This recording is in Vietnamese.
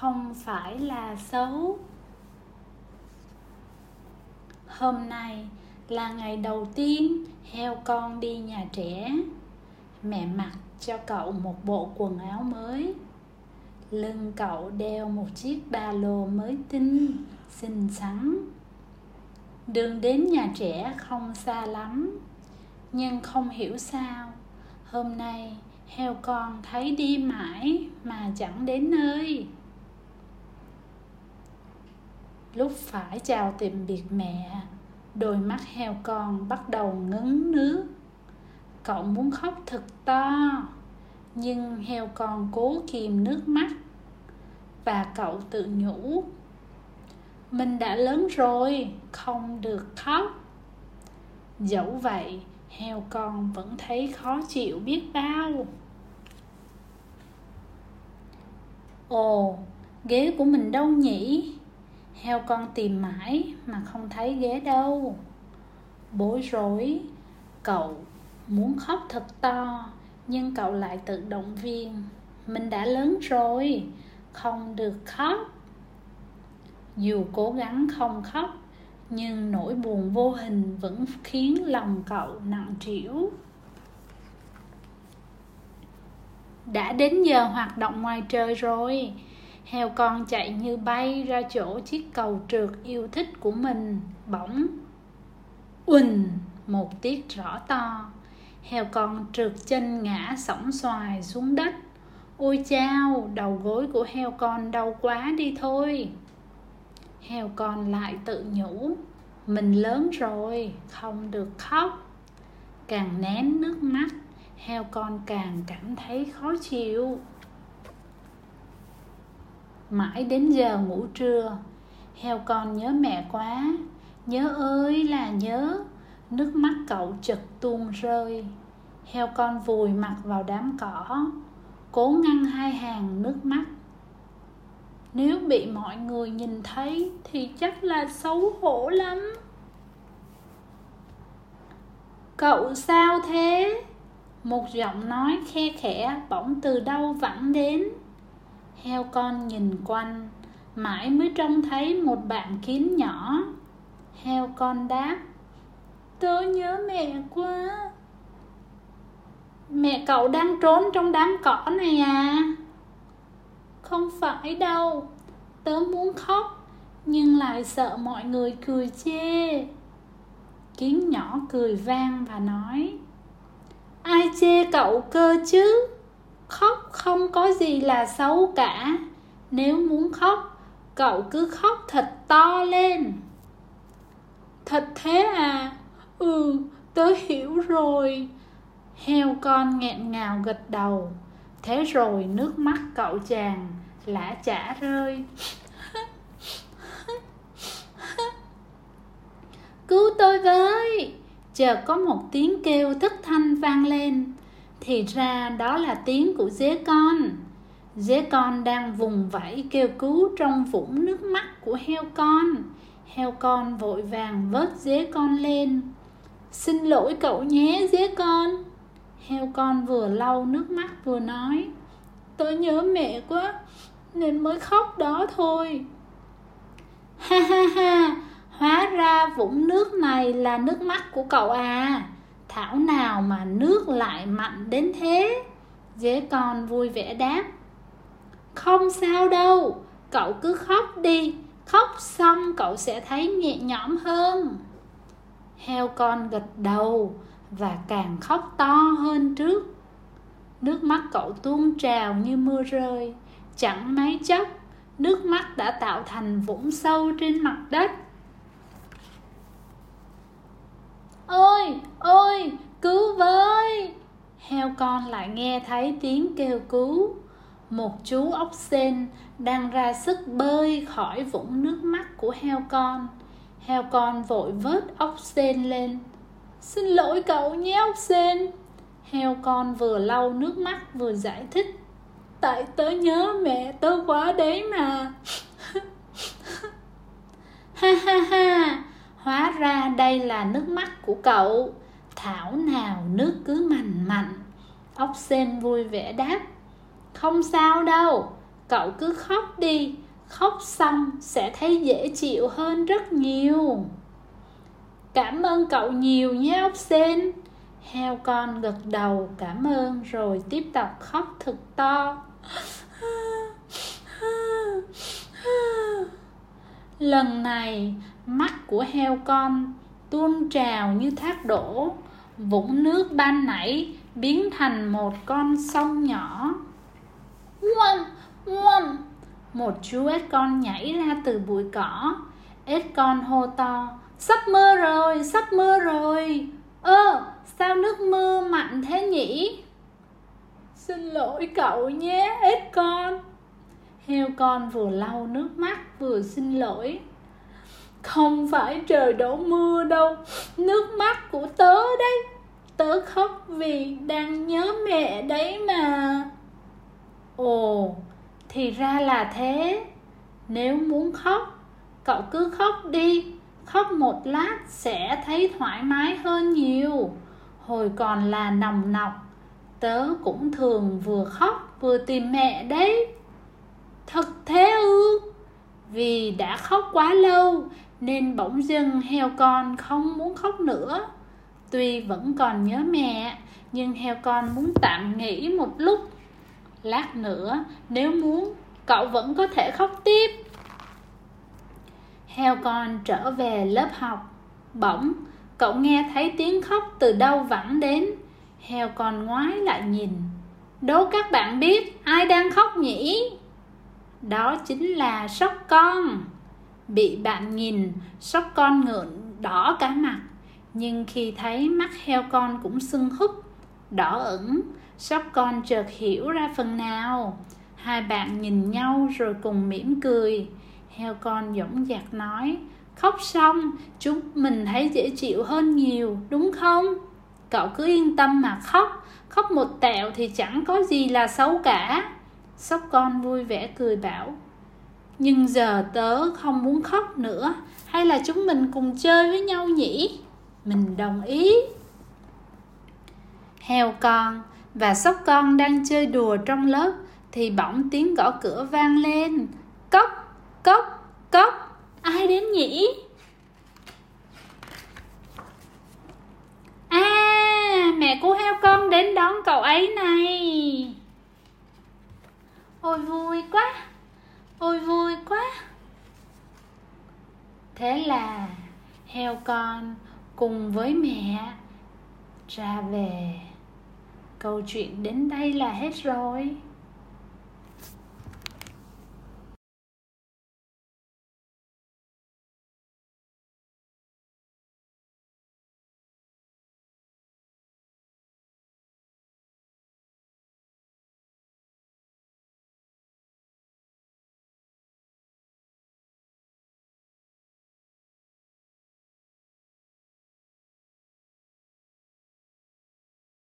không phải là xấu. Hôm nay là ngày đầu tiên heo con đi nhà trẻ. Mẹ mặc cho cậu một bộ quần áo mới. Lưng cậu đeo một chiếc ba lô mới tinh, xinh xắn. Đường đến nhà trẻ không xa lắm, nhưng không hiểu sao, hôm nay heo con thấy đi mãi mà chẳng đến nơi lúc phải chào tìm biệt mẹ, đôi mắt heo con bắt đầu ngấn nước. Cậu muốn khóc thật to, nhưng heo con cố kìm nước mắt. Và cậu tự nhủ, mình đã lớn rồi, không được khóc. Dẫu vậy, heo con vẫn thấy khó chịu biết bao. Ồ, ghế của mình đâu nhỉ? Heo con tìm mãi mà không thấy ghế đâu. Bối rối, cậu muốn khóc thật to, nhưng cậu lại tự động viên, mình đã lớn rồi, không được khóc. Dù cố gắng không khóc, nhưng nỗi buồn vô hình vẫn khiến lòng cậu nặng trĩu. Đã đến giờ hoạt động ngoài trời rồi heo con chạy như bay ra chỗ chiếc cầu trượt yêu thích của mình. Bỗng, uỳnh, một tiếng rõ to. Heo con trượt chân ngã sóng xoài xuống đất. Ôi chao, đầu gối của heo con đau quá đi thôi. Heo con lại tự nhủ, mình lớn rồi, không được khóc. Càng nén nước mắt, heo con càng cảm thấy khó chịu mãi đến giờ ngủ trưa. Heo con nhớ mẹ quá, nhớ ơi là nhớ. Nước mắt cậu chật tuôn rơi. Heo con vùi mặt vào đám cỏ, cố ngăn hai hàng nước mắt. Nếu bị mọi người nhìn thấy thì chắc là xấu hổ lắm. Cậu sao thế? Một giọng nói khe khẽ bỗng từ đâu vẳng đến heo con nhìn quanh, mãi mới trông thấy một bạn kiến nhỏ. Heo con đáp, tớ nhớ mẹ quá. Mẹ cậu đang trốn trong đám cỏ này à? Không phải đâu, tớ muốn khóc, nhưng lại sợ mọi người cười chê. Kiến nhỏ cười vang và nói, ai chê cậu cơ chứ? Khóc, không có gì là xấu cả. Nếu muốn khóc, cậu cứ khóc thật to lên. Thật thế à? Ừ tớ hiểu rồi. Heo con nghẹn ngào gật đầu. Thế rồi nước mắt cậu chàng lã chả rơi. Cứu tôi với! Chợt có một tiếng kêu thất thanh vang lên thì ra đó là tiếng của dế con. Dế con đang vùng vẫy kêu cứu trong vũng nước mắt của heo con. Heo con vội vàng vớt dế con lên. Xin lỗi cậu nhé, dế con. Heo con vừa lau nước mắt vừa nói, tôi nhớ mẹ quá, nên mới khóc đó thôi. Ha ha ha, hóa ra vũng nước này là nước mắt của cậu à thảo nào mà nước lại mặn đến thế? Dế con vui vẻ đáp, không sao đâu, cậu cứ khóc đi, khóc xong cậu sẽ thấy nhẹ nhõm hơn. Heo con gật đầu và càng khóc to hơn trước. Nước mắt cậu tuôn trào như mưa rơi, chẳng mấy chốc nước mắt đã tạo thành vũng sâu trên mặt đất. Ôi ôi, cứu với. Heo con lại nghe thấy tiếng kêu cứu. Một chú ốc sên đang ra sức bơi khỏi vũng nước mắt của heo con. Heo con vội vớt ốc sên lên. Xin lỗi cậu nhé ốc sên heo con vừa lau nước mắt vừa giải thích. Tại tớ nhớ mẹ tớ quá đấy mà. Ha ha ha hóa ra đây là nước mắt của cậu. Thảo nào nước cứ mằn mặn. Ốc sên vui vẻ đáp, không sao đâu, cậu cứ khóc đi. Khóc xong sẽ thấy dễ chịu hơn rất nhiều. Cảm ơn cậu nhiều nhé, ốc sên. Heo con gật đầu, cảm ơn. Rồi tiếp tục khóc thật to. Lần này mắt của heo con tuôn trào như thác đổ. Vũng nước ban nãy biến thành một con sông nhỏ. Ngoăm, ngoăm. Một chú ếch con nhảy ra từ bụi cỏ. Ếch con hô to Sắp mưa rồi, sắp mưa rồi. Ơ, sao nước mưa mạnh thế nhỉ? Xin lỗi cậu nhé, ếch con. Heo con vừa lau nước mắt vừa xin lỗi. Không phải trời đổ mưa đâu Nước mắt của tớ đấy. Tớ khóc vì đang nhớ mẹ đấy mà. Ồ, thì ra là thế. Nếu muốn khóc, cậu cứ khóc đi. Khóc một lát sẽ thấy thoải mái hơn nhiều. Hồi còn là nồng nọc Tớ cũng thường vừa khóc vừa tìm mẹ đấy. Thật thế ư? Vì đã khóc quá lâu, Nên bỗng dưng heo con không muốn khóc nữa. Tuy vẫn còn nhớ mẹ, Nhưng heo con muốn tạm nghỉ một lúc. Lát nữa, nếu muốn, Cậu vẫn có thể khóc tiếp. Heo con trở về lớp học. Bỗng, cậu nghe thấy tiếng khóc từ đâu vẳng đến. Heo con ngoái lại nhìn. Đố các bạn biết ai đang khóc nhỉ? Đó chính là sóc con. Bị bạn nhìn, sóc con ngượng đỏ cả mặt. Nhưng khi thấy mắt heo con cũng sưng húp Đỏ ửng, sóc con chợt hiểu ra phần nào. Hai bạn nhìn nhau rồi cùng mỉm cười. Heo con dõng dạc nói Khóc xong, chúng mình thấy dễ chịu hơn nhiều, đúng không? Cậu cứ yên tâm mà khóc. Khóc một tẹo thì chẳng có gì là xấu cả. Sóc con vui vẻ cười bảo Nhưng giờ tớ không muốn khóc nữa Hay là chúng mình cùng chơi với nhau nhỉ? Mình đồng ý Heo con và sóc con đang chơi đùa trong lớp Thì bỗng tiếng gõ cửa vang lên Cốc, cốc, cốc Ai đến nhỉ? À, mẹ của heo con đến đón cậu ấy này Ôi vui quá. Ôi vui quá. Thế là heo con cùng với mẹ ra về. Câu chuyện đến đây là hết rồi.